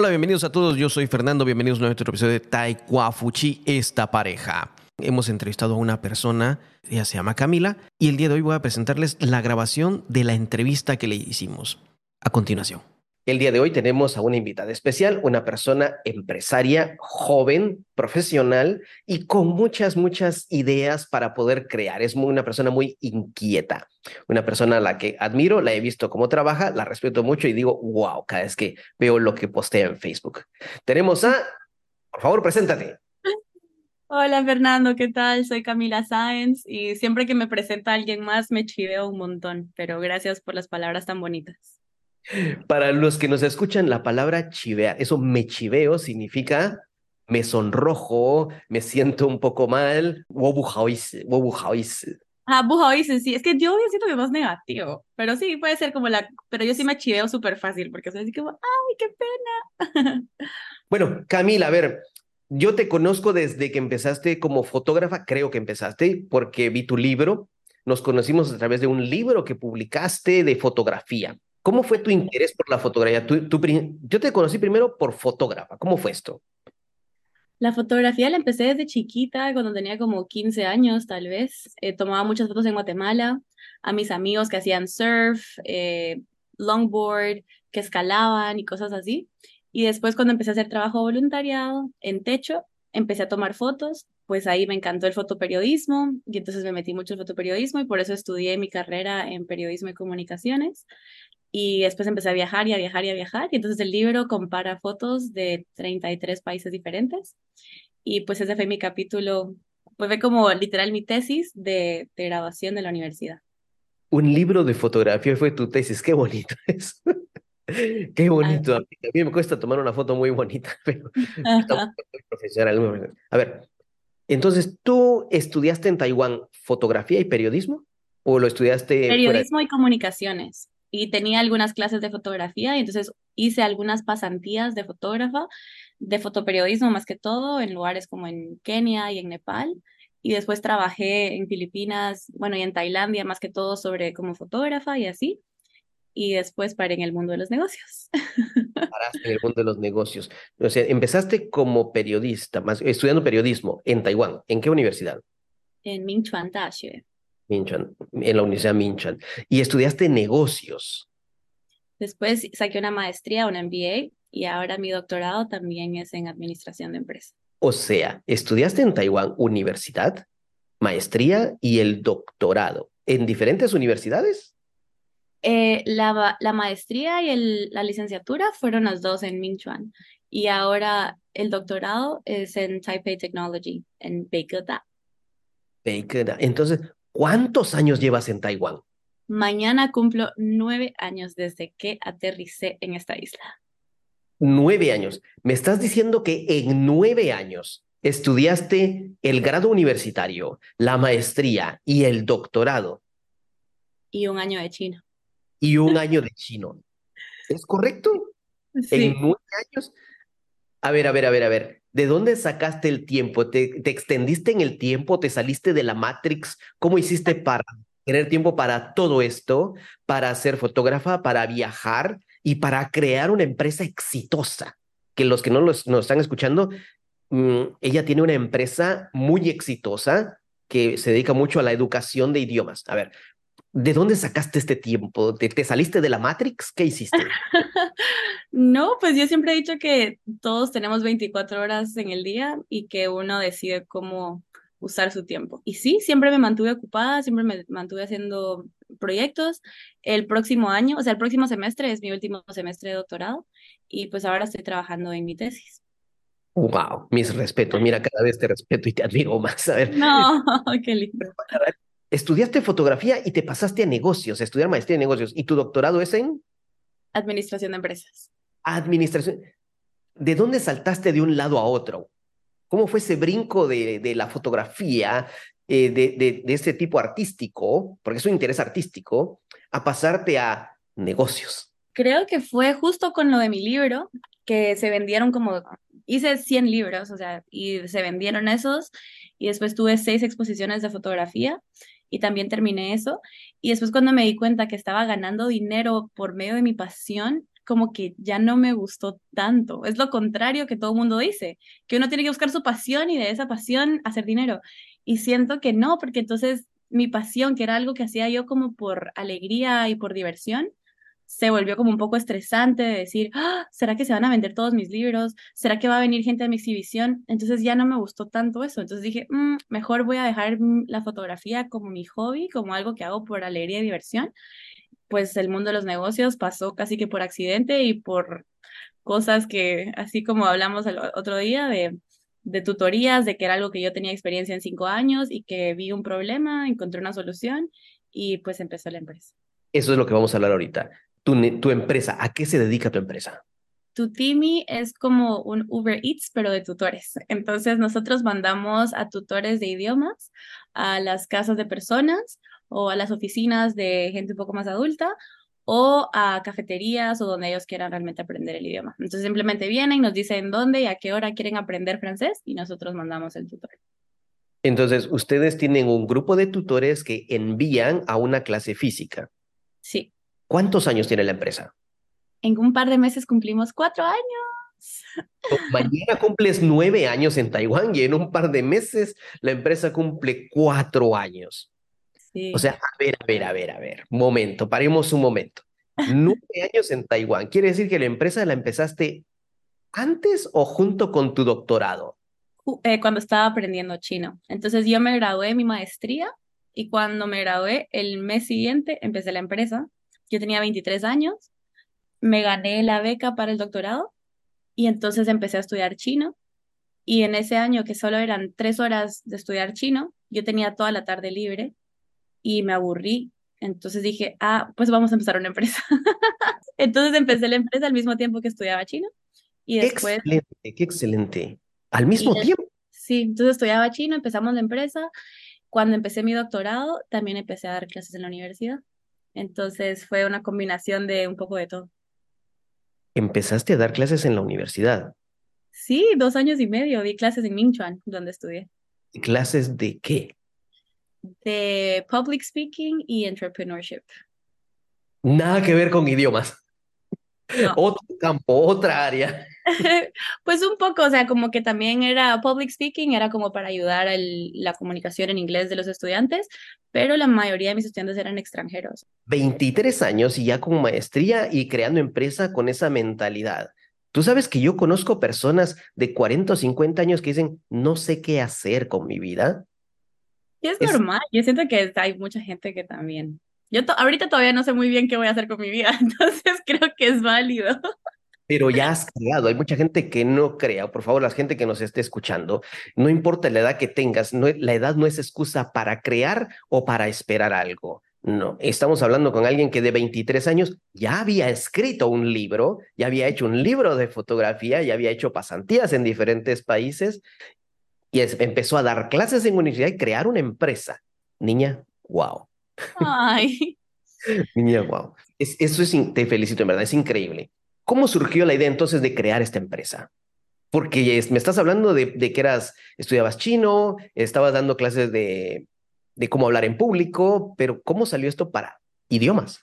Hola, bienvenidos a todos. Yo soy Fernando. Bienvenidos a nuestro episodio de Taekwafuchi, esta pareja. Hemos entrevistado a una persona, ella se llama Camila, y el día de hoy voy a presentarles la grabación de la entrevista que le hicimos. A continuación. El día de hoy tenemos a una invitada especial, una persona empresaria, joven, profesional y con muchas, muchas ideas para poder crear. Es una persona muy inquieta, una persona a la que admiro, la he visto cómo trabaja, la respeto mucho y digo, wow, cada vez que veo lo que postea en Facebook. Tenemos a, por favor, preséntate. Hola Fernando, ¿qué tal? Soy Camila Sáenz y siempre que me presenta alguien más me chiveo un montón, pero gracias por las palabras tan bonitas. Para los que nos escuchan, la palabra chivear, eso me chiveo significa me sonrojo, me siento un poco mal. Ah, sí, es que yo siento que es más negativo, pero sí, puede ser como la, pero yo sí me chiveo súper fácil, porque soy así como, ay, qué pena. Bueno, Camila, a ver, yo te conozco desde que empezaste como fotógrafa, creo que empezaste, porque vi tu libro, nos conocimos a través de un libro que publicaste de fotografía. ¿Cómo fue tu interés por la fotografía? yo te conocí primero por fotógrafa. ¿Cómo fue esto? La fotografía la empecé desde chiquita, cuando tenía como 15 años tal vez. Eh, tomaba muchas fotos en Guatemala a mis amigos que hacían surf, eh, longboard, que escalaban y cosas así. Y después cuando empecé a hacer trabajo voluntariado en techo, empecé a tomar fotos, pues ahí me encantó el fotoperiodismo y entonces me metí mucho en fotoperiodismo y por eso estudié mi carrera en periodismo y comunicaciones. Y después empecé a viajar y a viajar y a viajar. Y entonces el libro compara fotos de 33 países diferentes. Y pues ese fue mi capítulo, pues fue como literal mi tesis de, grabación de la universidad. Un libro de fotografía fue tu tesis, qué bonito es. Qué bonito. A mí me cuesta tomar una foto muy bonita, pero profesional. A ver, entonces, ¿tú estudiaste en Taiwán fotografía y periodismo? ¿O lo estudiaste? Periodismo y comunicaciones y tenía algunas clases de fotografía y entonces hice algunas pasantías de fotógrafa, de fotoperiodismo más que todo, en lugares como en Kenia y en Nepal. Y después trabajé en Filipinas, bueno, y en Tailandia más que todo sobre como fotógrafa y así. Y después paré en el mundo de los negocios. Paraste en el mundo de los negocios. O sea, empezaste como periodista, más, estudiando periodismo en Taiwán. ¿En qué universidad? En Mingchuan Daxue. Minchan, en la Universidad Minchan. Y estudiaste negocios. Después saqué una maestría, una MBA, y ahora mi doctorado también es en administración de empresas. O sea, estudiaste en Taiwán universidad, maestría y el doctorado en diferentes universidades. Eh, la, la, maestría y el, la licenciatura fueron las dos en Minchuan y ahora el doctorado es en Taipei Technology en Beikeda. Beikeda. Entonces, ¿Cuántos años llevas en Taiwán? Mañana cumplo nueve años desde que aterricé en esta isla. Nueve años. Me estás diciendo que en nueve años estudiaste el grado universitario, la maestría y el doctorado. Y un año de chino. Y un año de chino. ¿Es correcto? Sí. En nueve años. A ver, a ver, a ver, a ver. ¿De dónde sacaste el tiempo? ¿Te, extendiste en el tiempo? ¿Te saliste de la Matrix? ¿Cómo hiciste para tener tiempo para todo esto? Para ser fotógrafa, para viajar y para crear una empresa exitosa. Que los que no nos están escuchando, mm, ella tiene una empresa muy exitosa que se dedica mucho a la educación de idiomas. A ver, ¿De dónde sacaste este tiempo? ¿Te, saliste de la Matrix? ¿Qué hiciste? no, pues yo siempre he dicho que todos tenemos 24 horas en el día y que uno decide cómo usar su tiempo. Y sí, siempre me mantuve ocupada, siempre me mantuve haciendo proyectos. El próximo año, o sea, el próximo semestre es mi último semestre de doctorado y pues ahora estoy trabajando en mi tesis. Wow, mis respetos. Mira, cada vez te respeto y te admiro más. A ver. No, qué lindo estudiaste fotografía y te pasaste a negocios, a estudiar maestría en negocios. ¿Y tu doctorado es en? Administración de empresas. Administración. ¿De dónde saltaste de un lado a otro? ¿Cómo fue ese brinco de, de la fotografía, eh, de, de, de este tipo artístico, porque es un interés artístico, a pasarte a negocios? Creo que fue justo con lo de mi libro, que se vendieron como, hice 100 libros, o sea, y se vendieron esos, y después tuve seis exposiciones de fotografía, y también terminé eso. Y después cuando me di cuenta que estaba ganando dinero por medio de mi pasión, como que ya no me gustó tanto. Es lo contrario que todo el mundo dice, que uno tiene que buscar su pasión y de esa pasión hacer dinero. Y siento que no, porque entonces mi pasión, que era algo que hacía yo como por alegría y por diversión, se volvió como un poco estresante de decir, ¡Ah! ¿será que se van a vender todos mis libros? ¿Será que va a venir gente a mi exhibición? Entonces ya no me gustó tanto eso. Entonces dije, mm, mejor voy a dejar la fotografía como mi hobby, como algo que hago por alegría y diversión. Pues el mundo de los negocios pasó casi que por accidente y por cosas que, así como hablamos el otro día, de, de tutorías, de que era algo que yo tenía experiencia en cinco años y que vi un problema, encontré una solución y pues empezó la empresa. Eso es lo que vamos a hablar ahorita tu, empresa, ¿a qué se dedica tu empresa? Tutimi es como un Uber Eats, pero de tutores. Entonces, nosotros mandamos a tutores de idiomas a las casas de personas o a las oficinas de gente un poco más adulta o a cafeterías o donde ellos quieran realmente aprender el idioma. Entonces, simplemente vienen, nos dicen dónde y a qué hora quieren aprender francés y nosotros mandamos el tutor. Entonces, ustedes tienen un grupo de tutores que envían a una clase física. Sí. ¿Cuántos años tiene la empresa? En un par de meses cumplimos cuatro años. Mañana cumples nueve años en Taiwán y en un par de meses la empresa cumple cuatro años. Sí. O sea, a ver, a ver, a ver, a ver. Momento, paremos un momento. Nueve años en Taiwán. ¿Quiere decir que la empresa la empezaste antes o junto con tu doctorado? Eh, cuando estaba aprendiendo chino. Entonces yo me gradué de mi maestría y cuando me gradué, el mes siguiente empecé la empresa yo tenía 23 años, me gané la beca para el doctorado y entonces empecé a estudiar chino. Y en ese año que solo eran tres horas de estudiar chino, yo tenía toda la tarde libre y me aburrí. Entonces dije, ah, pues vamos a empezar una empresa. entonces empecé la empresa al mismo tiempo que estudiaba chino. Y después... Excelente, qué excelente. Al mismo tiempo. Sí, entonces estudiaba chino, empezamos la empresa. Cuando empecé mi doctorado, también empecé a dar clases en la universidad. Entonces fue una combinación de un poco de todo. ¿Empezaste a dar clases en la universidad? Sí, dos años y medio di clases en Minchuan, donde estudié. ¿Clases de qué? De public speaking y entrepreneurship. Nada que ver con idiomas. Otro campo, otra área. pues un poco, o sea, como que también era public speaking, era como para ayudar a la comunicación en inglés de los estudiantes, pero la mayoría de mis estudiantes eran extranjeros. 23 años y ya con maestría y creando empresa con esa mentalidad. Tú sabes que yo conozco personas de 40 o 50 años que dicen, no sé qué hacer con mi vida. Y es, normal, yo siento que hay mucha gente que también. Yo ahorita todavía no sé muy bien qué voy a hacer con mi vida, entonces creo que es válido pero ya has creado. Hay mucha gente que no crea. Por favor, la gente que nos esté escuchando, no importa la edad que tengas, no, la edad no es excusa para crear o para esperar algo. No, estamos hablando con alguien que de 23 años ya había escrito un libro, ya había hecho un libro de fotografía, ya había hecho pasantías en diferentes países y empezó a dar clases en universidad y crear una empresa. Niña, wow. Ay. Niña, wow. eso es, te felicito, en verdad, es increíble. ¿Cómo surgió la idea entonces de crear esta empresa? Porque me estás hablando de, que eras, estudiabas chino, estabas dando clases de, de cómo hablar en público, pero ¿cómo salió esto para idiomas?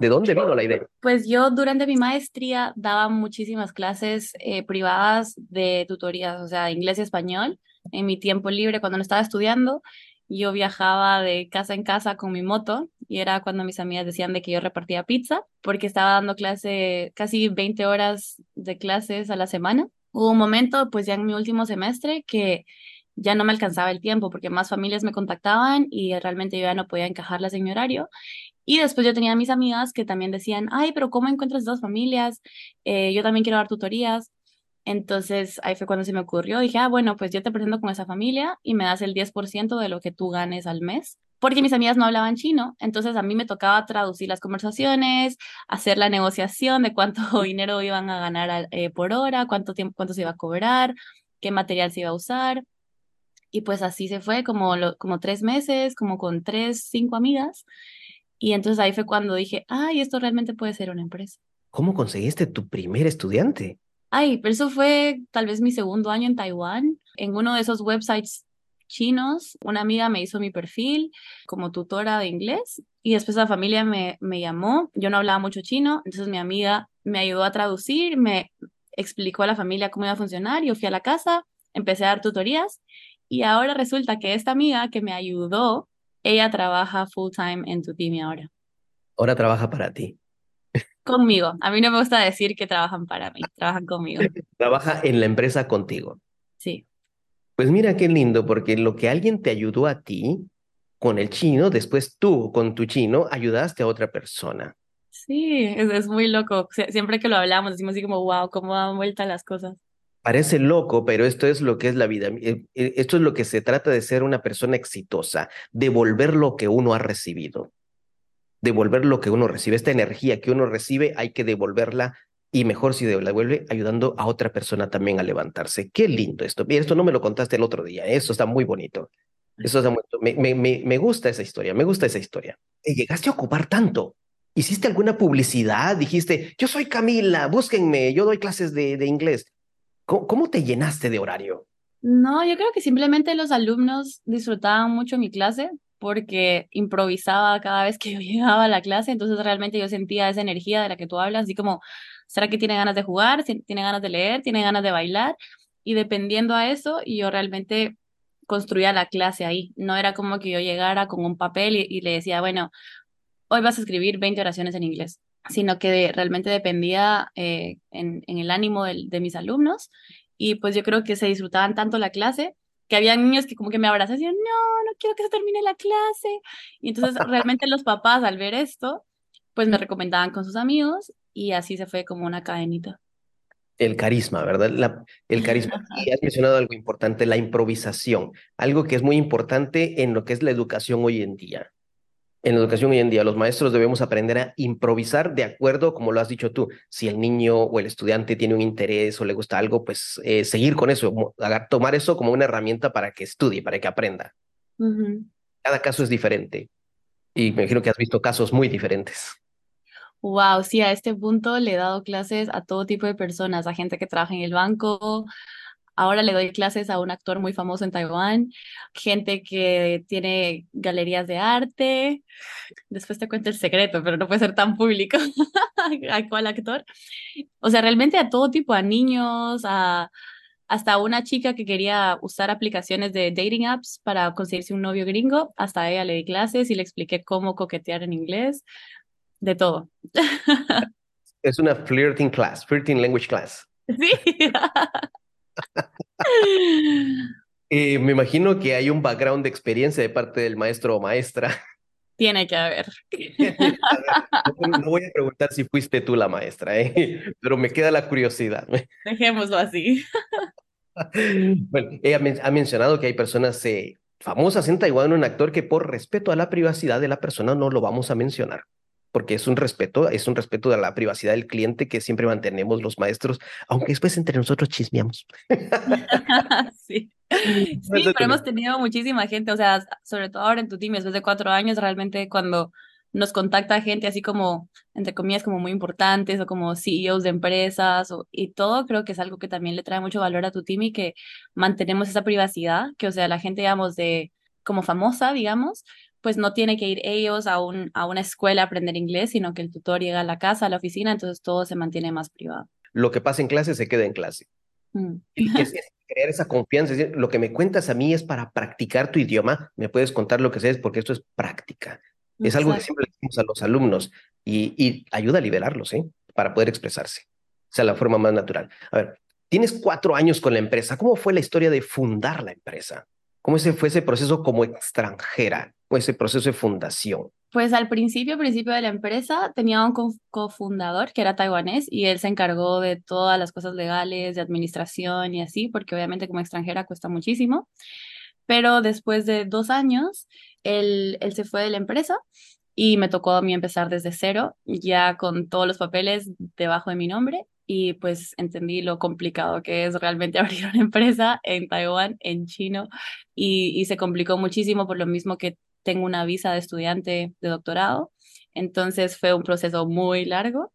¿De dónde vino la idea? Pues yo durante mi maestría daba muchísimas clases eh, privadas de tutorías, o sea, inglés y español, en mi tiempo libre cuando no estaba estudiando yo viajaba de casa en casa con mi moto y era cuando mis amigas decían de que yo repartía pizza porque estaba dando clase casi 20 horas de clases a la semana. Hubo un momento, pues ya en mi último semestre, que ya no me alcanzaba el tiempo porque más familias me contactaban y realmente yo ya no podía encajarlas en mi horario. Y después yo tenía mis amigas que también decían, ay, pero ¿cómo encuentras dos familias? Eh, yo también quiero dar tutorías. Entonces ahí fue cuando se me ocurrió, dije, ah, bueno, pues yo te presento con esa familia y me das el 10% de lo que tú ganes al mes, porque mis amigas no hablaban chino, entonces a mí me tocaba traducir las conversaciones, hacer la negociación de cuánto dinero iban a ganar eh, por hora, cuánto tiempo, cuánto se iba a cobrar, qué material se iba a usar. Y pues así se fue, como, como tres meses, como con tres, cinco amigas. Y entonces ahí fue cuando dije, ay, esto realmente puede ser una empresa. ¿Cómo conseguiste tu primer estudiante? Ay, pero eso fue tal vez mi segundo año en Taiwán, en uno de esos websites chinos. Una amiga me hizo mi perfil como tutora de inglés y después la familia me, me llamó. Yo no hablaba mucho chino, entonces mi amiga me ayudó a traducir, me explicó a la familia cómo iba a funcionar. Yo fui a la casa, empecé a dar tutorías y ahora resulta que esta amiga que me ayudó, ella trabaja full time en Tutimi ahora. Ahora trabaja para ti. Conmigo. A mí no me gusta decir que trabajan para mí, trabajan conmigo. Trabaja en la empresa contigo. Sí. Pues mira qué lindo, porque lo que alguien te ayudó a ti con el chino, después tú con tu chino ayudaste a otra persona. Sí, es, es muy loco. Siempre que lo hablamos decimos así como, wow, cómo dan vuelta las cosas. Parece loco, pero esto es lo que es la vida. Eh, eh, esto es lo que se trata de ser una persona exitosa, devolver lo que uno ha recibido. Devolver lo que uno recibe. Esta energía que uno recibe hay que devolverla y mejor si la devuelve ayudando a otra persona también a levantarse. Qué lindo esto. Mira, esto no me lo contaste el otro día. Eso está muy bonito. Eso está muy... me, me, me gusta esa historia. Me gusta esa historia. Llegaste a ocupar tanto. ¿Hiciste alguna publicidad? Dijiste, yo soy Camila, búsquenme, yo doy clases de, de inglés. ¿Cómo, te llenaste de horario? No, yo creo que simplemente los alumnos disfrutaban mucho mi clase porque improvisaba cada vez que yo llegaba a la clase, entonces realmente yo sentía esa energía de la que tú hablas, así como, ¿será que tiene ganas de jugar? ¿Tiene ganas de leer? ¿Tiene ganas de bailar? Y dependiendo a eso, yo realmente construía la clase ahí. No era como que yo llegara con un papel y, le decía, bueno, hoy vas a escribir 20 oraciones en inglés sino que realmente dependía eh, en, el ánimo de, mis alumnos y pues yo creo que se disfrutaban tanto la clase que había niños que como que me abrazaban y decían, no, no quiero que se termine la clase. Y entonces realmente los papás al ver esto, pues me recomendaban con sus amigos y así se fue como una cadenita. El carisma, ¿verdad? el carisma. Y has mencionado algo importante, la improvisación, algo que es muy importante en lo que es la educación hoy en día en la educación hoy en día, los maestros debemos aprender a improvisar de acuerdo, como lo has dicho tú, si el niño o el estudiante tiene un interés o le gusta algo, pues eh, seguir con eso, tomar eso como una herramienta para que estudie, para que aprenda. Cada caso es diferente y me imagino que has visto casos muy diferentes. Wow, sí, a este punto le he dado clases a todo tipo de personas, a gente que trabaja en el banco, Ahora le doy clases a un actor muy famoso en Taiwán, gente que tiene galerías de arte. Después te cuento el secreto, pero no puede ser tan público. ¿A cuál actor? O sea, realmente a todo tipo, a niños, a hasta una chica que quería usar aplicaciones de dating apps para conseguirse un novio gringo, hasta ella le di clases y le expliqué cómo coquetear en inglés, de todo. Es una flirting class, flirting language class. Sí. Eh, me imagino que hay un background de experiencia de parte del maestro o maestra. Tiene que haber. No, voy a preguntar si fuiste tú la maestra, ¿eh? pero me queda la curiosidad. Dejémoslo así. Bueno, ella ha mencionado que hay personas eh, famosas en Taiwán, un actor que por respeto a la privacidad de la persona no lo vamos a mencionar porque es un respeto, es un respeto de la privacidad del cliente que siempre mantenemos los maestros, aunque después entre nosotros chismeamos. sí. Sí, pero hemos tenido muchísima gente, o sea, sobre todo ahora en tu team, después de cuatro años, realmente cuando nos contacta gente así como, entre comillas, como muy importantes o como CEOs de empresas o, y todo, creo que es algo que también le trae mucho valor a tu team y que mantenemos esa privacidad, que o sea, la gente, digamos, de como famosa, digamos, pues no tiene que ir ellos a, un, a una escuela a aprender inglés, sino que el tutor llega a la casa, a la oficina, entonces todo se mantiene más privado. Lo que pasa en clase se queda en clase. Mm. Es, crear esa confianza, es decir, lo que me cuentas a mí es para practicar tu idioma, me puedes contar lo que sabes porque esto es práctica. Es algo que siempre le decimos a los alumnos y, y ayuda a liberarlos, ¿eh? Para poder expresarse. O sea, la forma más natural. A ver, tienes cuatro años con la empresa. ¿Cómo fue la historia de fundar la empresa? ¿Cómo ese fue ese proceso como extranjera? O ese proceso de fundación? Pues al principio, principio de la empresa, tenía un cofundador que era taiwanés y él se encargó de todas las cosas legales, de administración y así, porque obviamente como extranjera cuesta muchísimo. Pero después de dos años, él, él se fue de la empresa y me tocó a mí empezar desde cero, ya con todos los papeles debajo de mi nombre y pues entendí lo complicado que es realmente abrir una empresa en Taiwán, en chino, y, y se complicó muchísimo por lo mismo que tengo una visa de estudiante de doctorado, entonces fue un proceso muy largo,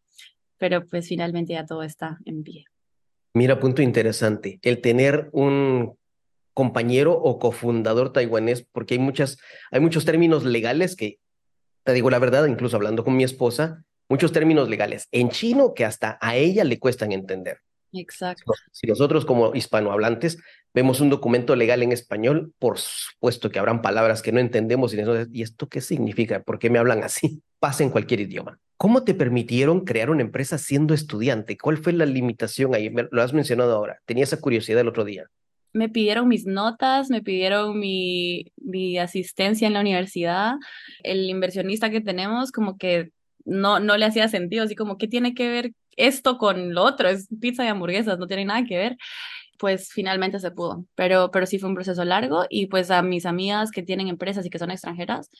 pero pues finalmente ya todo está en pie. Mira, punto interesante, el tener un compañero o cofundador taiwanés, porque hay, muchas, hay muchos términos legales que, te digo la verdad, incluso hablando con mi esposa, muchos términos legales en chino que hasta a ella le cuestan entender. Exacto. Si nosotros como hispanohablantes vemos un documento legal en español, por supuesto que habrán palabras que no entendemos y, ¿y esto qué significa? ¿Por qué me hablan así? Pasa en cualquier idioma. ¿Cómo te permitieron crear una empresa siendo estudiante? ¿Cuál fue la limitación ahí? Lo has mencionado ahora. Tenía esa curiosidad el otro día. Me pidieron mis notas, me pidieron mi, mi asistencia en la universidad. El inversionista que tenemos como que no, no le hacía sentido, así como, ¿qué tiene que ver esto con lo otro? Es pizza y hamburguesas, no tiene nada que ver pues finalmente se pudo, pero, pero sí fue un proceso largo y pues a mis amigas que tienen empresas y que son extranjeras,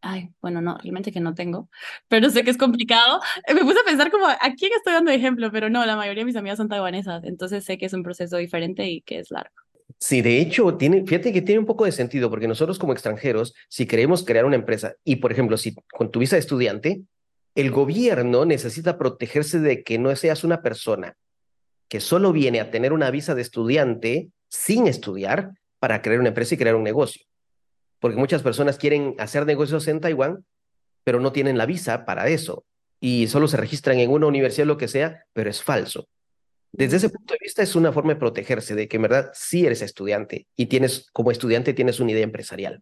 ay, bueno, no, realmente que no tengo, pero sé que es complicado. Me puse a pensar como, ¿a quién estoy dando ejemplo? Pero no, la mayoría de mis amigas son taiwanesas, entonces sé que es un proceso diferente y que es largo. Sí, de hecho, tiene, fíjate que tiene un poco de sentido, porque nosotros como extranjeros, si queremos crear una empresa y, por ejemplo, si con tu visa de estudiante, el gobierno necesita protegerse de que no seas una persona que solo viene a tener una visa de estudiante sin estudiar para crear una empresa y crear un negocio. Porque muchas personas quieren hacer negocios en Taiwán, pero no tienen la visa para eso y solo se registran en una universidad o lo que sea, pero es falso. Desde ese punto de vista es una forma de protegerse de que en verdad sí eres estudiante y tienes como estudiante tienes una idea empresarial.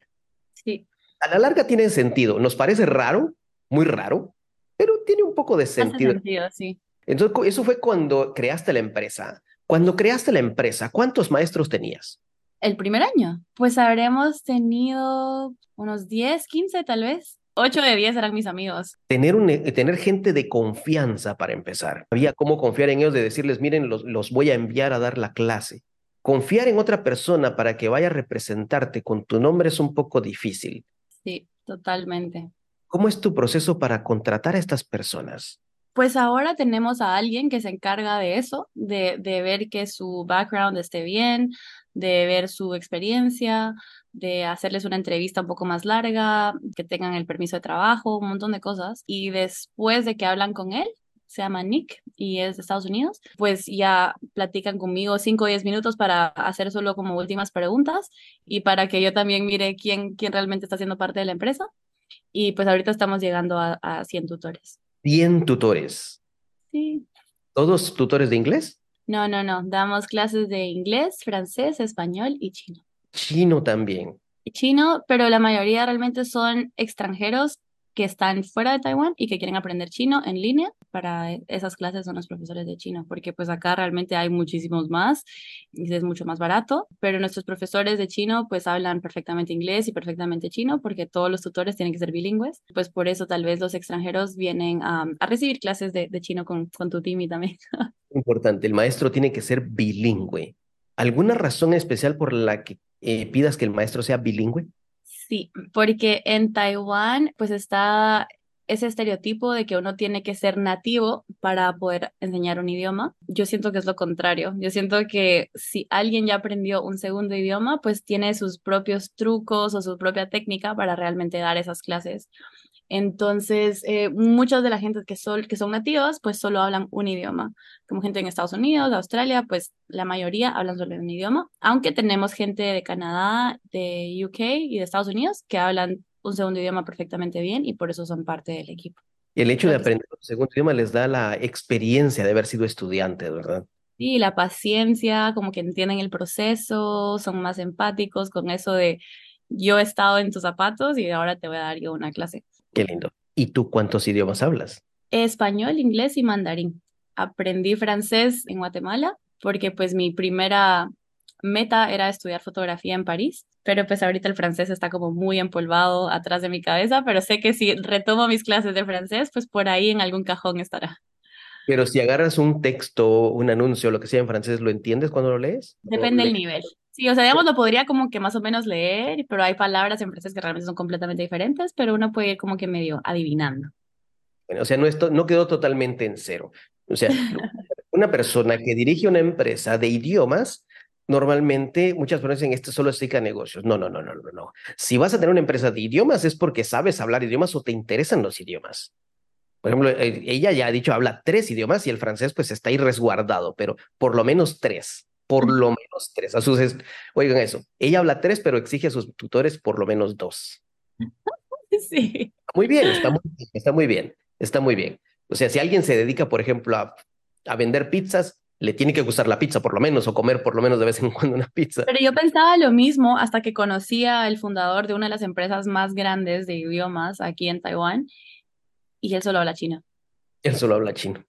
Sí. A la larga tiene sentido. Nos parece raro, muy raro, pero tiene un poco de sentido. Sentido, sí. Entonces, eso fue cuando creaste la empresa. Cuando creaste la empresa, ¿cuántos maestros tenías? El primer año, pues habremos tenido unos 10, 15 tal vez. 8 de 10 eran mis amigos. Tener, un, eh, tener gente de confianza para empezar. Había cómo confiar en ellos de decirles, miren, los, los voy a enviar a dar la clase. Confiar en otra persona para que vaya a representarte con tu nombre es un poco difícil. Sí, totalmente. ¿Cómo es tu proceso para contratar a estas personas? Pues ahora tenemos a alguien que se encarga de eso, de, de ver que su background esté bien, de ver su experiencia, de hacerles una entrevista un poco más larga, que tengan el permiso de trabajo, un montón de cosas. Y después de que hablan con él, se llama Nick y es de Estados Unidos, pues ya platican conmigo 5 o 10 minutos para hacer solo como últimas preguntas y para que yo también mire quién, quién realmente está siendo parte de la empresa. Y pues ahorita estamos llegando a, a 100 tutores. 100 tutores. Sí. ¿Todos tutores de inglés? No, no, no. Damos clases de inglés, francés, español y chino. Chino también. Chino, pero la mayoría realmente son extranjeros que están fuera de Taiwán y que quieren aprender chino en línea. Para esas clases son los profesores de chino, porque pues acá realmente hay muchísimos más y es mucho más barato, pero nuestros profesores de chino pues hablan perfectamente inglés y perfectamente chino, porque todos los tutores tienen que ser bilingües. Pues por eso tal vez los extranjeros vienen a, recibir clases de, chino con, con tu Timmy también. Importante, el maestro tiene que ser bilingüe. ¿Alguna razón especial por la que eh, pidas que el maestro sea bilingüe? Sí, porque en Taiwán pues está ese estereotipo de que uno tiene que ser nativo para poder enseñar un idioma. Yo siento que es lo contrario. Yo siento que si alguien ya aprendió un segundo idioma, pues tiene sus propios trucos o su propia técnica para realmente dar esas clases. Entonces, eh, muchas de la gente que son, que son nativas, pues solo hablan un idioma. Como gente en Estados Unidos, Australia, pues la mayoría hablan solo un idioma. Aunque tenemos gente de Canadá, de UK y de Estados Unidos que hablan un segundo idioma perfectamente bien y por eso son parte del equipo. Y el hecho de aprender un segundo idioma les da la experiencia de haber sido estudiante, ¿verdad? Sí, la paciencia, como que entienden el proceso, son más empáticos con eso de yo he estado en tus zapatos y ahora te voy a dar yo una clase. Qué lindo. ¿Y tú cuántos idiomas hablas? Español, inglés y mandarín. Aprendí francés en Guatemala porque pues mi primera meta era estudiar fotografía en París, pero pues ahorita el francés está como muy empolvado atrás de mi cabeza, pero sé que si retomo mis clases de francés, pues por ahí en algún cajón estará. Pero si agarras un texto, un anuncio, lo que sea en francés, ¿lo entiendes cuando lo lees? Depende del nivel. Sí, o sea, digamos, lo podría como que más o menos leer, pero hay palabras en francés que realmente son completamente diferentes, pero uno puede ir como que medio adivinando. Bueno, o sea, no, esto, no quedó totalmente en cero. O sea, una persona que dirige una empresa de idiomas, normalmente muchas personas dicen, esto solo explica negocios. No, no, no, no, no, no. Si vas a tener una empresa de idiomas es porque sabes hablar idiomas o te interesan los idiomas. Por ejemplo, eh, ella ya ha dicho, habla tres idiomas y el francés pues está ahí resguardado, pero por lo menos tres por lo menos tres. A sus, oigan eso, ella habla tres, pero exige a sus tutores por lo menos dos. Sí. Muy bien, está muy, está muy bien, está muy bien. O sea, si alguien se dedica, por ejemplo, a, a vender pizzas, le tiene que gustar la pizza por lo menos o comer por lo menos de vez en cuando una pizza. Pero yo pensaba lo mismo hasta que conocí al fundador de una de las empresas más grandes de idiomas aquí en Taiwán y él solo habla chino. Él solo habla chino.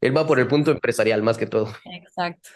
Él va por el punto empresarial más que todo. Exacto.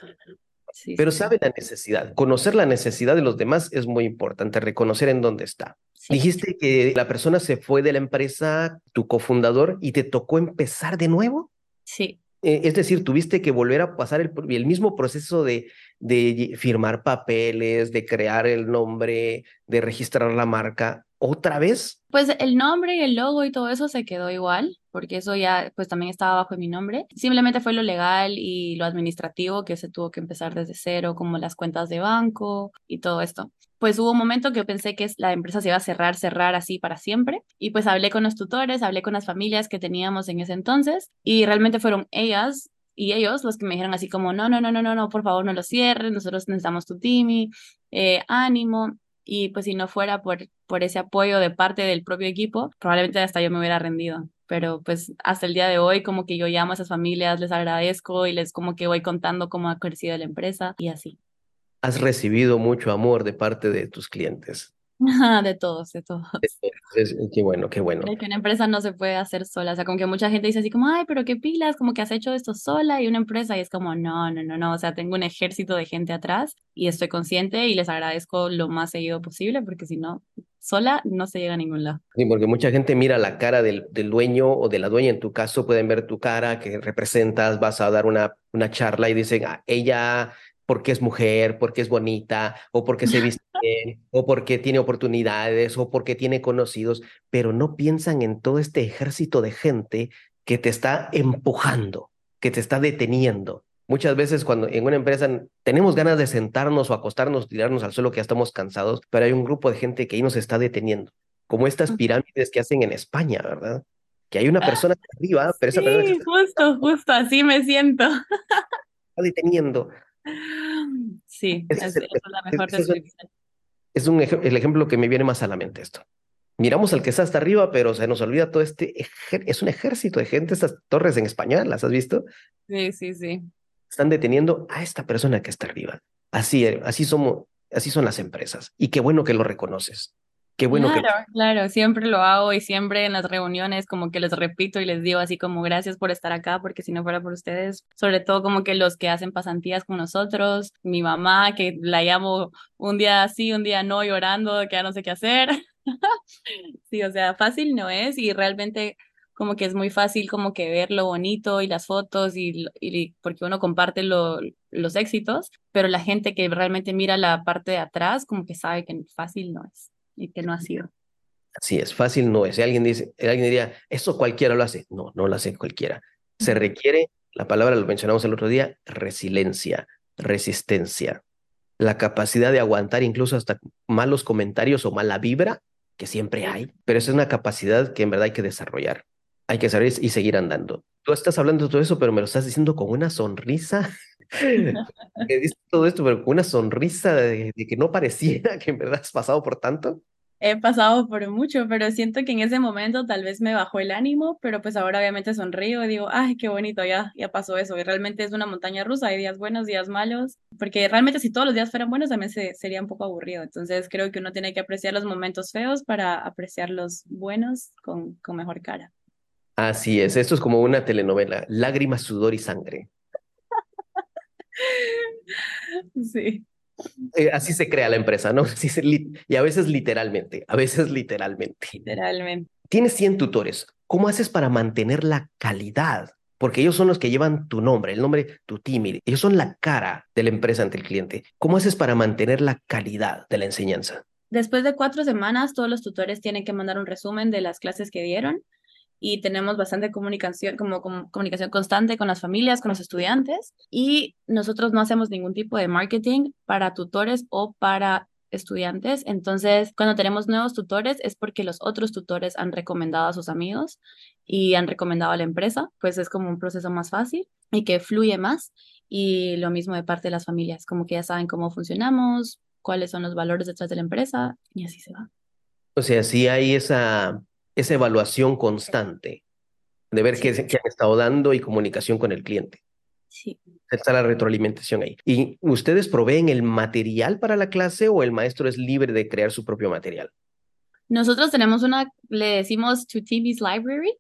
Sí, Pero sí, sabe la necesidad. Conocer la necesidad de los demás es muy importante, reconocer en dónde está. sí. Dijiste que la persona se fue de la empresa, tu cofundador, y te tocó empezar de nuevo. Sí, Eh, es decir, tuviste que volver a pasar el, mismo proceso de, de firmar papeles, de crear el nombre, de registrar la marca. ¿Otra vez? Pues el nombre y el logo y todo eso se quedó igual, porque eso ya pues también estaba bajo mi nombre. Simplemente fue lo legal y lo administrativo que se tuvo que empezar desde cero, como las cuentas de banco y todo esto. Pues hubo un momento que yo pensé que la empresa se iba a cerrar, cerrar así para siempre. Y pues hablé con los tutores, hablé con las familias que teníamos en ese entonces y realmente fueron ellas y ellos los que me dijeron así como, no, no, no, no, no, no, por favor no lo cierres, nosotros necesitamos tu Timmy, eh, ánimo. Y pues si no fuera por, por ese apoyo de parte del propio equipo, probablemente hasta yo me hubiera rendido. Pero pues hasta el día de hoy como que yo llamo a esas familias, les agradezco y les como que voy contando cómo ha crecido la empresa y así. Has recibido mucho amor de parte de tus clientes. De todos, de todos. Es- qué bueno, qué bueno. Creo que una empresa no se puede hacer sola. O sea, como que mucha gente dice así como, ay, pero qué pilas, como que has hecho esto sola y una empresa. Y es como, no, no, no, no. O sea, tengo un ejército de gente atrás y estoy consciente y les agradezco lo más seguido posible porque si no, sola no se llega a ningún lado. Sí, porque mucha gente mira la cara del, del dueño o de la dueña, en tu caso pueden ver tu cara que representas, vas a dar una, una charla y dicen, "Ah, ella, porque es mujer, porque es bonita, o porque se viste bien, o porque tiene oportunidades, o porque tiene conocidos, pero no piensan en todo este ejército de gente que te está empujando, que te está deteniendo. Muchas veces cuando en una empresa tenemos ganas de sentarnos o acostarnos, tirarnos al suelo que ya estamos cansados, pero hay un grupo de gente que ahí nos está deteniendo como estas pirámides que hacen en España, ¿verdad? Que hay una persona arriba, pero esa persona Sí, justo, justo así me siento. está deteniendo. Sí, es, es esa es la mejor es descripción. Es un el ejemplo que me viene más a la mente esto. Miramos al que está hasta arriba, pero se nos olvida todo este, es un ejército de gente, estas torres en España, ¿las has visto? Sí, sí, sí. Están deteniendo a esta persona que está arriba. Así, así somos, así son las empresas. Y qué bueno que lo reconoces. Qué bueno que Claro, claro, siempre lo hago y siempre en las reuniones como que les repito y les digo así como gracias por estar acá, porque si no fuera por ustedes, sobre todo como que los que hacen pasantías con nosotros, mi mamá que la llamo un día sí, un día no, llorando, que ya no sé qué hacer. Sí, o sea, fácil no es y realmente como que es muy fácil como que ver lo bonito y las fotos y, y porque uno comparte lo, los éxitos, pero la gente que realmente mira la parte de atrás como que sabe que fácil no es y que no ha sido. Así es, fácil no es. Si alguien dice, alguien diría, eso cualquiera lo hace. No, no lo hace cualquiera. Se requiere, la palabra lo mencionamos el otro día, resiliencia, resistencia, la capacidad de aguantar incluso hasta malos comentarios o mala vibra, que siempre hay, pero esa es una capacidad que en verdad hay que desarrollar. Hay que saber y seguir andando. Tú estás hablando de todo eso, pero me lo estás diciendo con una sonrisa. Que dices todo esto, pero con una sonrisa de, de que no pareciera que en verdad has pasado por tanto. He pasado por mucho, pero siento que en ese momento tal vez me bajó el ánimo, pero pues ahora obviamente sonrío y digo, ay, qué bonito, ya, ya pasó eso. Y realmente es una montaña rusa, hay días buenos, días malos, porque realmente si todos los días fueran buenos también se, sería un poco aburrido. Entonces creo que uno tiene que apreciar los momentos feos para apreciar los buenos con, con mejor cara. Así es, esto es como una telenovela, lágrimas, sudor y sangre. Sí. Eh, así se crea la empresa, ¿no? Así se y a veces literalmente, a veces literalmente. Literalmente. Tienes 100 tutores, ¿cómo haces para mantener la calidad? Porque ellos son los que llevan tu nombre, el nombre, tu Timmy, ellos son la cara de la empresa ante el cliente. ¿Cómo haces para mantener la calidad de la enseñanza? Después de cuatro semanas, todos los tutores tienen que mandar un resumen de las clases que dieron y tenemos bastante comunicación, como, comunicación constante con las familias, con los estudiantes y nosotros no hacemos ningún tipo de marketing para tutores o para estudiantes. Entonces, cuando tenemos nuevos tutores es porque los otros tutores han recomendado a sus amigos y han recomendado a la empresa, pues es como un proceso más fácil y que fluye más. Y lo mismo de parte de las familias, como que ya saben cómo funcionamos, cuáles son los valores detrás de la empresa y así se va. O sea, sí hay esa, esa evaluación constante de ver qué, qué han estado dando y comunicación con el cliente. Sí. Está la retroalimentación ahí. ¿Y ustedes proveen el material para la clase o el maestro es libre de crear su propio material? Nosotros tenemos una, le decimos to TV's Library,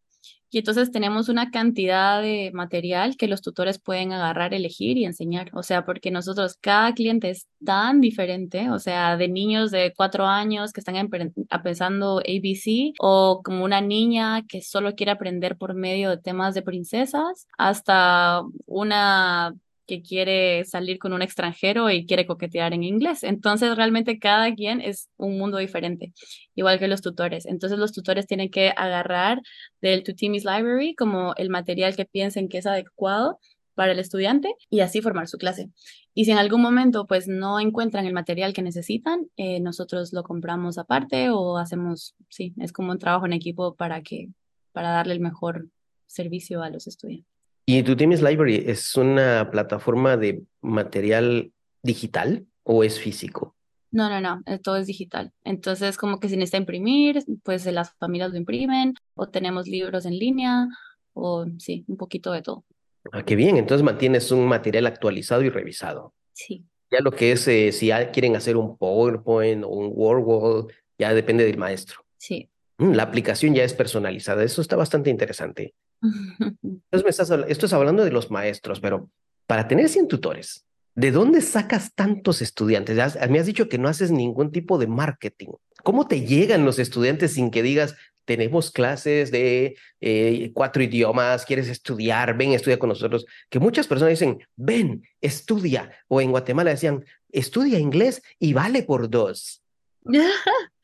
y entonces tenemos una cantidad de material que los tutores pueden agarrar, elegir y enseñar. O sea, porque nosotros, cada cliente es tan diferente, o sea, de niños de cuatro años que están empezando ABC o como una niña que solo quiere aprender por medio de temas de princesas, hasta una que quiere salir con un extranjero y quiere coquetear en inglés. Entonces, realmente cada quien es un mundo diferente, igual que los tutores. Entonces, los tutores tienen que agarrar del Tutimi's Library como el material que piensen que es adecuado para el estudiante y así formar su clase. Y si en algún momento pues no encuentran el material que necesitan, eh, nosotros lo compramos aparte o hacemos, sí, es como un trabajo en equipo para que para darle el mejor servicio a los estudiantes. ¿Y tu Teams Library es una plataforma de material digital o es físico? No, no, no, eh, todo es digital. Entonces, como que si necesita imprimir, pues las familias lo imprimen, o tenemos libros en línea, o sí, un poquito de todo. Ah, qué bien, entonces mantienes un material actualizado y revisado. Sí. Ya lo que es, eh, si ya quieren hacer un PowerPoint o un WordWall, ya depende del maestro. Sí. Mm, la aplicación ya es personalizada, eso está bastante interesante. Entonces me estás, esto es hablando de los maestros, pero para tener 100 tutores, ¿de dónde sacas tantos estudiantes? Me has dicho que no haces ningún tipo de marketing. ¿Cómo te llegan los estudiantes sin que digas, tenemos clases de eh, cuatro idiomas, quieres estudiar, ven, estudia con nosotros? Que muchas personas dicen, ven, estudia. O en Guatemala decían, estudia inglés y vale por dos.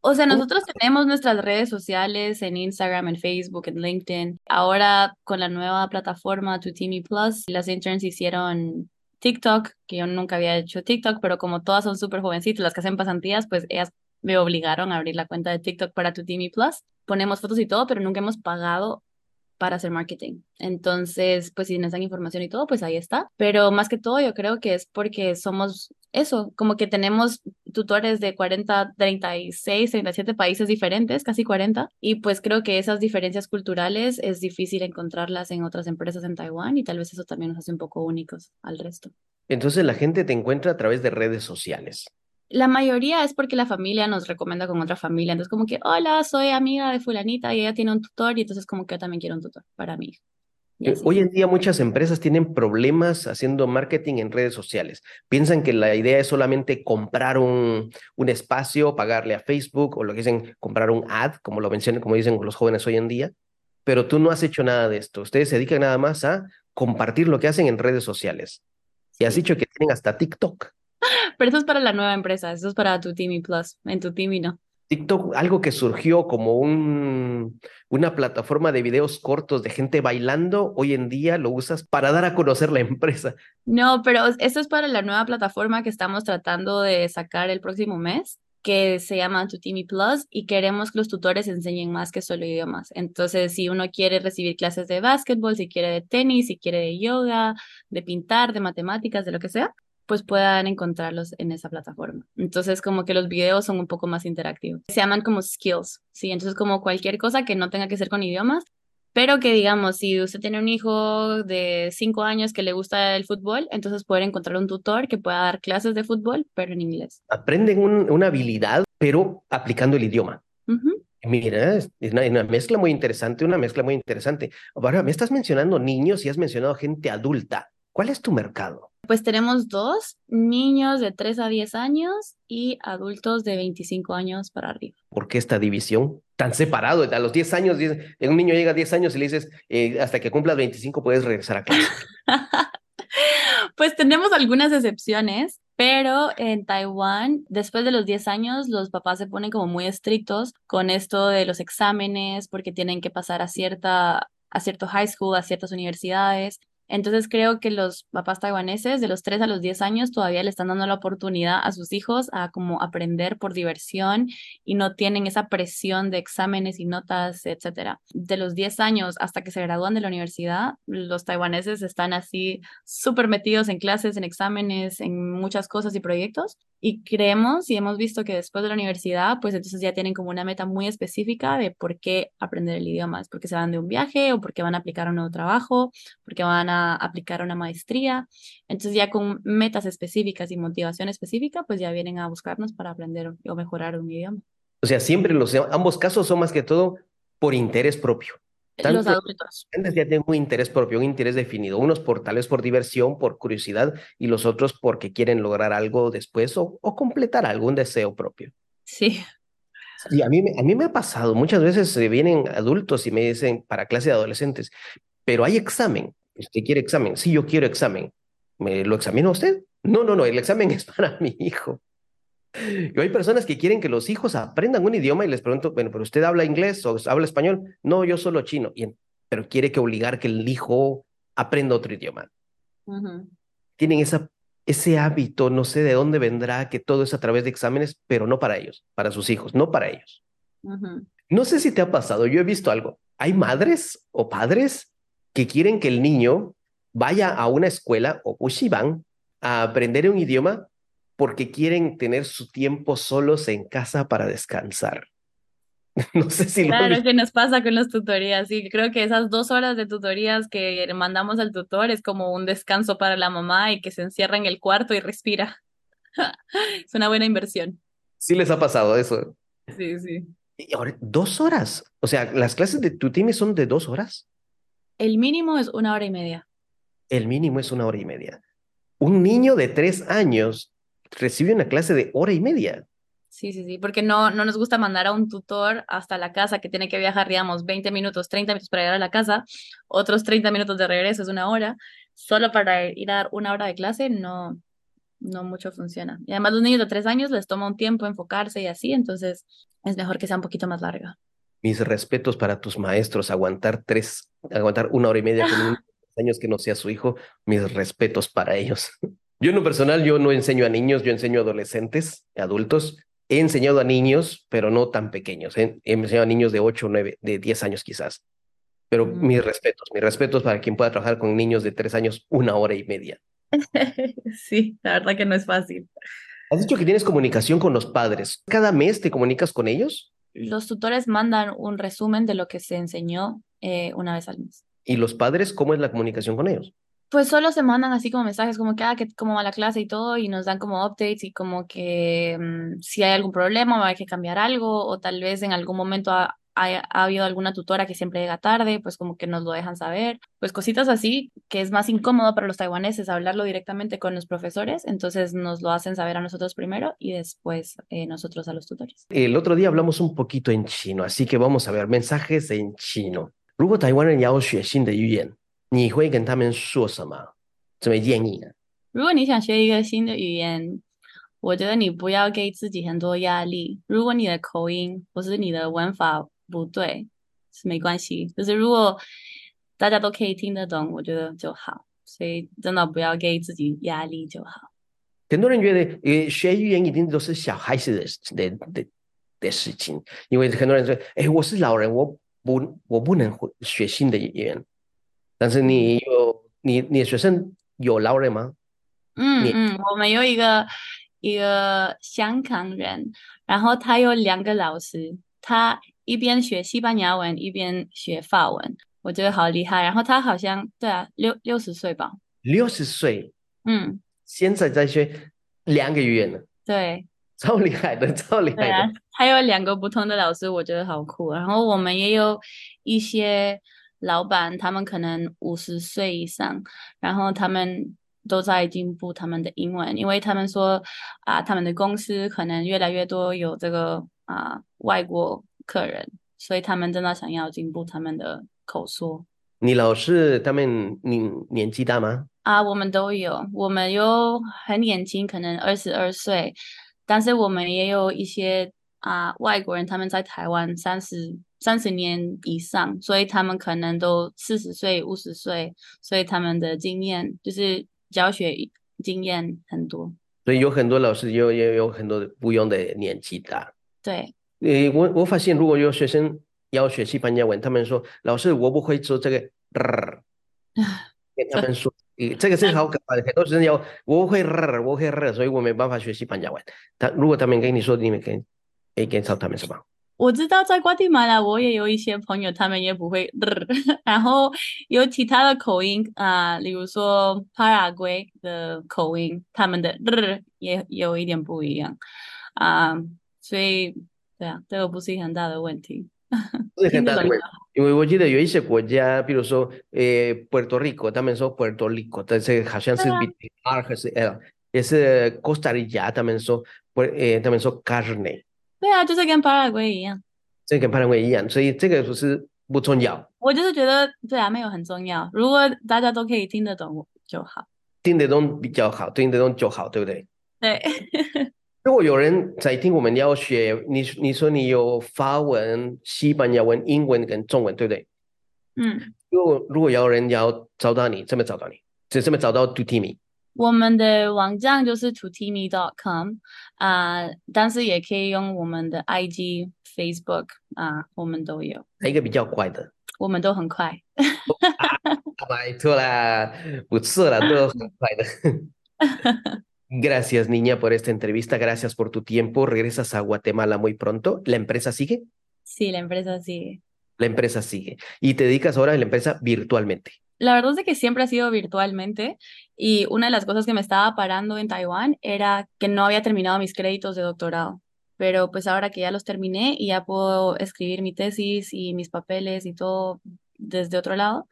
O sea, nosotros tenemos nuestras redes sociales en Instagram, en Facebook, en LinkedIn. Ahora con la nueva plataforma Tutimi Plus, las interns hicieron TikTok, que yo nunca había hecho TikTok, pero como todas son súper jovencitas, las que hacen pasantías, pues ellas me obligaron a abrir la cuenta de TikTok para Tutimi Plus. Ponemos fotos y todo, pero nunca hemos pagado para hacer marketing. Entonces, pues si necesitan información y todo, pues ahí está. Pero más que todo, yo creo que es porque somos eso, como que tenemos tutores de 40, 36, 37 países diferentes, casi 40, y pues creo que esas diferencias culturales es difícil encontrarlas en otras empresas en Taiwán y tal vez eso también nos hace un poco únicos al resto. Entonces la gente te encuentra a través de redes sociales. La mayoría es porque la familia nos recomienda con otra familia. Entonces, como que, hola, soy amiga de fulanita y ella tiene un tutor y entonces como que yo también quiero un tutor para mí. Eh, hoy en día muchas empresas tienen problemas haciendo marketing en redes sociales. Piensan que la idea es solamente comprar un, un espacio, pagarle a Facebook o lo que dicen comprar un ad, como lo mencionan, como dicen los jóvenes hoy en día. Pero tú no has hecho nada de esto. Ustedes se dedican nada más a compartir lo que hacen en redes sociales. Y has dicho que tienen hasta TikTok. Pero eso es para la nueva empresa, eso es para tu Timmy Plus, en tu Timmy no. TikTok, algo que surgió como un, una plataforma de videos cortos de gente bailando, hoy en día lo usas para dar a conocer la empresa. No, pero eso es para la nueva plataforma que estamos tratando de sacar el próximo mes, que se llama Tutimi Plus, y queremos que los tutores enseñen más que solo idiomas. Entonces, si uno quiere recibir clases de básquetbol, si quiere de tenis, si quiere de yoga, de pintar, de matemáticas, de lo que sea, pues puedan encontrarlos en esa plataforma. Entonces, como que los videos son un poco más interactivos. Se llaman como skills, ¿sí? Entonces, como cualquier cosa que no tenga que ser con idiomas, pero que digamos, si usted tiene un hijo de cinco años que le gusta el fútbol, entonces puede encontrar un tutor que pueda dar clases de fútbol, pero en inglés. Aprenden una habilidad, pero aplicando el idioma. Mira, es una, una, mezcla muy interesante, una mezcla muy interesante. Ahora, me estás mencionando niños y has mencionado gente adulta. ¿Cuál es tu mercado? Pues tenemos dos, niños de 3 a 10 años y adultos de 25 años para arriba. ¿Por qué esta división? Tan separado, a los 10 años, un niño llega a 10 años y le dices, eh, hasta que cumplas 25 puedes regresar a clase. pues tenemos algunas excepciones, pero en Taiwán, después de los 10 años, los papás se ponen como muy estrictos con esto de los exámenes, porque tienen que pasar a cierta a cierto high school, a ciertas universidades. Entonces creo que los papás taiwaneses de los 3 a los 10 años todavía le están dando la oportunidad a sus hijos a como aprender por diversión y no tienen esa presión de exámenes y notas, etcétera. De los 10 años hasta que se gradúan de la universidad, los taiwaneses están así súper metidos en clases, en exámenes, en muchas cosas y proyectos y creemos y hemos visto que después de la universidad, pues entonces ya tienen como una meta muy específica de por qué aprender el idioma, es porque se van de un viaje o porque van a aplicar a un nuevo trabajo, porque van a aplicar una maestría. Entonces ya con metas específicas y motivación específica, pues ya vienen a buscarnos para aprender o mejorar un idioma. O sea, siempre los ambos casos son más que todo por interés propio. los adultos. Ya tienen un interés propio, un interés definido. Unos por tal vez por diversión, por curiosidad, y los otros porque quieren lograr algo después o, o completar algún deseo propio. Sí. Y a mí, a mí me ha pasado, muchas veces vienen adultos y me dicen para clase de adolescentes, pero hay examen. ¿Usted quiere examen? Sí, yo quiero examen. ¿Me lo examina usted? No, no, no, el examen es para mi hijo. Y hay personas que quieren que los hijos aprendan un idioma y les pregunto, bueno, pero usted habla inglés o habla español? No, yo solo chino. Y, pero quiere que obligar que el hijo aprenda otro idioma. Tienen esa, ese hábito, no sé de dónde vendrá, que todo es a través de exámenes, pero no para ellos, para sus hijos, no para ellos. No sé si te ha pasado, yo he visto algo. Hay madres o padres que quieren que el niño vaya a una escuela o van a aprender un idioma porque quieren tener su tiempo solos en casa para descansar. No sé si claro, lo que nos pasa con las tutorías. Y creo que esas dos horas de tutorías que mandamos al tutor es como un descanso para la mamá y que se encierra en el cuarto y respira. es una buena inversión. Sí les ha pasado eso. Sí, sí. Y ahora, dos horas. O sea, las clases de tutines son de dos horas. El mínimo es una hora y media. El mínimo es una hora y media. Un niño de tres años recibe una clase de hora y media. Sí, sí, sí, porque no, no nos gusta mandar a un tutor hasta la casa que tiene que viajar, digamos, 20 minutos, 30 minutos para llegar a la casa, otros 30 minutos de regreso es una hora, solo para ir a dar una hora de clase no, no mucho funciona. Y además los niños de tres años les toma un tiempo enfocarse y así, entonces es mejor que sea un poquito más larga. Mis respetos para tus maestros, aguantar tres, aguantar una hora y media con un años que no sea su hijo, mis respetos para ellos. Yo en lo personal, yo no enseño a niños, yo enseño a adolescentes, adultos. He enseñado a niños, pero no tan pequeños. He, enseñado a niños de 8, 9, de 10 años quizás. Pero mm. mis respetos, mis respetos para quien pueda trabajar con niños de 3 años una hora y media. sí, la verdad que no es fácil. Has dicho que tienes comunicación con los padres. ¿Cada mes te comunicas con ellos? Los tutores mandan un resumen de lo que se enseñó eh, una vez al mes. ¿Y los padres cómo es la comunicación con ellos? Pues solo se mandan así como mensajes como que, ah, que cómo va la clase y todo, y nos dan como updates y como que mm, si hay algún problema o hay que cambiar algo, o tal vez en algún momento ha, ha, habido alguna tutora que siempre llega tarde, pues como que nos lo dejan saber, pues cositas así, que es más incómodo para los taiwaneses hablarlo directamente con los profesores, entonces nos lo hacen saber a nosotros primero y después eh, nosotros a los tutores. El otro día hablamos un poquito en chino, así que vamos a ver mensajes en chino. 如果台湾人要学新的语言，你会跟他们说什么？怎么建议呢？如果你想学一个新的语言，我觉得你不要给自己很多压力。如果你的口音或是你的文法 不对，是没关系。就是如果大家都可以听得懂，我觉得就好。所以真的不要给自己压力就好。很多人觉得，呃，学语言一定都是小孩子的的的的事情，因为很多人说，哎，我是老人，我不我不能学新的语言。但是你有你你学生有老人吗？嗯嗯，我们有一个一个香港人，然后他有两个老师，他一边学西班牙文一边学法文，我觉得好厉害。然后他好像对啊，六六十岁吧，六十岁，嗯，现在在学两个语言呢，对，超厉害的，超厉害的。啊，还有两个不同的老师，我觉得好酷。然后我们也有一些。老板他们可能五十岁以上，然后他们都在进步他们的英文，因为他们说啊，他们的公司可能越来越多有这个啊外国客人，所以他们真的想要进步他们的口说。你老师他们你年纪大吗？啊，我们都有，我们有很年轻，可能二十二岁，但是我们也有一些啊外国人，他们在台湾三十三十年以上，所以他们可能都四十岁、五十岁，所以他们的经验就是教学经验很多。所以有很多老师有也有很多不用的年纪大。对，诶，我我发现如果有学生要学西班牙文，他们说老师我不会说这个，跟他们说，诶，这个是好很多学生要我会，我会，所以我没办法学西班牙文。他如果他们跟你说，你们可以可以跟上他们什么？我知道在瓜地马拉，我也有一些朋友，他们也不会，然后有其他的口音啊，例如说帕拉圭的口音，他们的也有一点不一样啊，所以对啊，这个不是很大的问题。不是很大的问题，因为我记得有一些国家，比如说呃，Puerto Rico，他们说 Puerto Rico，但是好像是 R 还是 L，也是 Costa Rica，他们说，呃，他们说 carne。对啊，就是跟巴拉圭一样，这跟巴拉圭一样，所以这个不是不重要。我就是觉得对啊，没有很重要。如果大家都可以听得懂就好，听得懂比较好，听得懂就好，对不对？对。如果有人在听我们要学，你你说你有法文、西班牙文、英文跟中文，对不对？嗯。如果如果有人要找到你，怎么找到你？就这么找到 Timmy。我们的网站就是 tutimi.com 啊，但是也可以用我们的 IG、Facebook 啊，我们都有。哪一个比较快的？我们都很快。拜托啦，不错啦，都很快的。Gracias, niña, por esta entrevista. Gracias por tu tiempo. Regresas a Guatemala muy pronto. ¿La empresa sigue? Sí, la empresa sigue. La empresa sigue. Y te dedicas ahora a la empresa virtualmente. La verdad es que siempre ha sido virtualmente y una de las cosas que me estaba parando en Taiwán era que no había terminado mis créditos de doctorado. Pero pues ahora que ya los terminé y ya puedo escribir mi tesis y mis papeles y todo desde otro lado,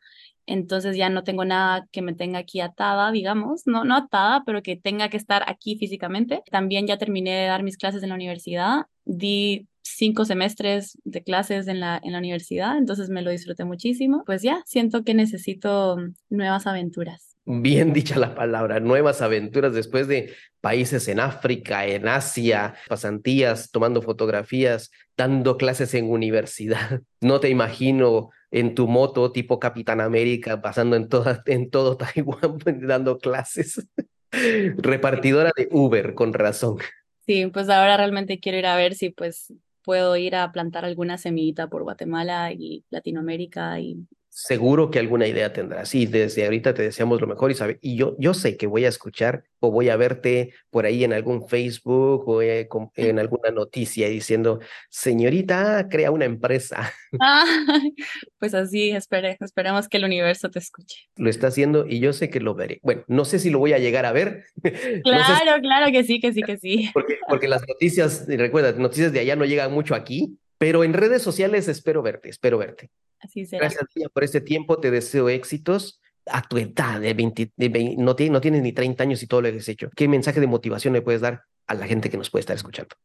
entonces ya no tengo nada que me tenga aquí atada, digamos, no, no atada, pero que tenga que estar aquí físicamente. También ya terminé de dar mis clases en la universidad, di cinco semestres de clases en la, en la universidad, entonces me lo disfruté muchísimo. Pues ya, siento que necesito nuevas aventuras. Bien dicha la palabra, nuevas aventuras después de países en África, en Asia, pasantías, tomando fotografías, dando clases en universidad. No te imagino en tu moto tipo Capitán América, pasando en, toda, en todo Taiwán, dando clases. Repartidora de Uber, con razón. Sí, pues ahora realmente quiero ir a ver si pues puedo ir a plantar alguna semillita por Guatemala y Latinoamérica y seguro que alguna idea tendrás. Y desde ahorita te deseamos lo mejor y, sabe, y yo, yo sé que voy a escuchar o voy a verte por ahí en algún Facebook o eh, en alguna noticia diciendo, señorita, crea una empresa. pues así, espere, esperemos que el universo te escuche. Lo está haciendo y yo sé que lo veré. Bueno, no sé si lo voy a llegar a ver. Claro, claro que sí, que sí, que sí. Porque, porque las noticias, recuerda, noticias de allá no llegan mucho aquí, pero en redes sociales espero verte, espero verte. Gracias, por este tiempo. Te deseo éxitos a tu edad de 20, no, no tienes ni 30 años y todo lo que has hecho. ¿Qué mensaje de motivación le puedes dar a la gente que nos puede estar escuchando?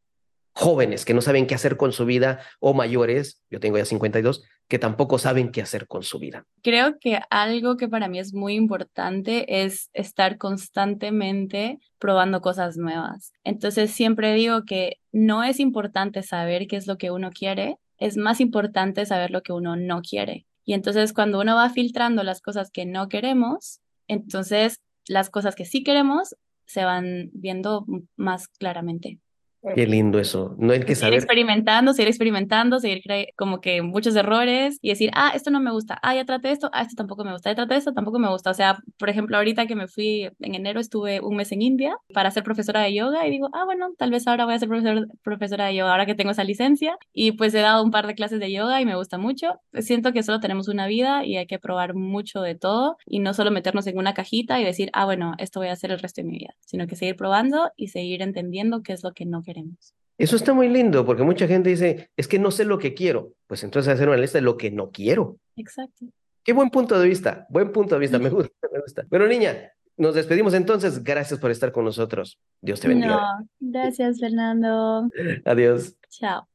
Jóvenes que no saben qué hacer con su vida o mayores, yo tengo ya 52, que tampoco saben qué hacer con su vida. Creo que algo que para mí es muy importante es estar constantemente probando cosas nuevas. Entonces siempre digo que no es importante saber qué es lo que uno quiere, es más importante saber lo que uno no quiere. Y entonces cuando uno va filtrando las cosas que no queremos, entonces las cosas que sí queremos se van viendo más claramente. Qué lindo eso. No hay que saber. Seguir experimentando, seguir experimentando, seguir como que muchos errores y decir, ah, esto no me gusta, ah, ya traté esto, ah, esto tampoco me gusta, ya traté esto, tampoco me gusta. O sea, por ejemplo, ahorita que me fui en enero, estuve un mes en India para ser profesora de yoga y digo, ah, bueno, tal vez ahora voy a ser profesor, profesora de yoga, ahora que tengo esa licencia. Y pues he dado un par de clases de yoga y me gusta mucho. Siento que solo tenemos una vida y hay que probar mucho de todo y no solo meternos en una cajita y decir, ah, bueno, esto voy a hacer el resto de mi vida, sino que seguir probando y seguir entendiendo qué es lo que no queremos. Eso está muy lindo porque mucha gente dice, es que no sé lo que quiero. Pues entonces hacer una lista de lo que no quiero. Exacto. Qué buen punto de vista, buen punto de vista, me gusta, me gusta. Bueno, niña, nos despedimos entonces. Gracias por estar con nosotros. Dios te bendiga. gracias, Fernando. Adiós. Chao.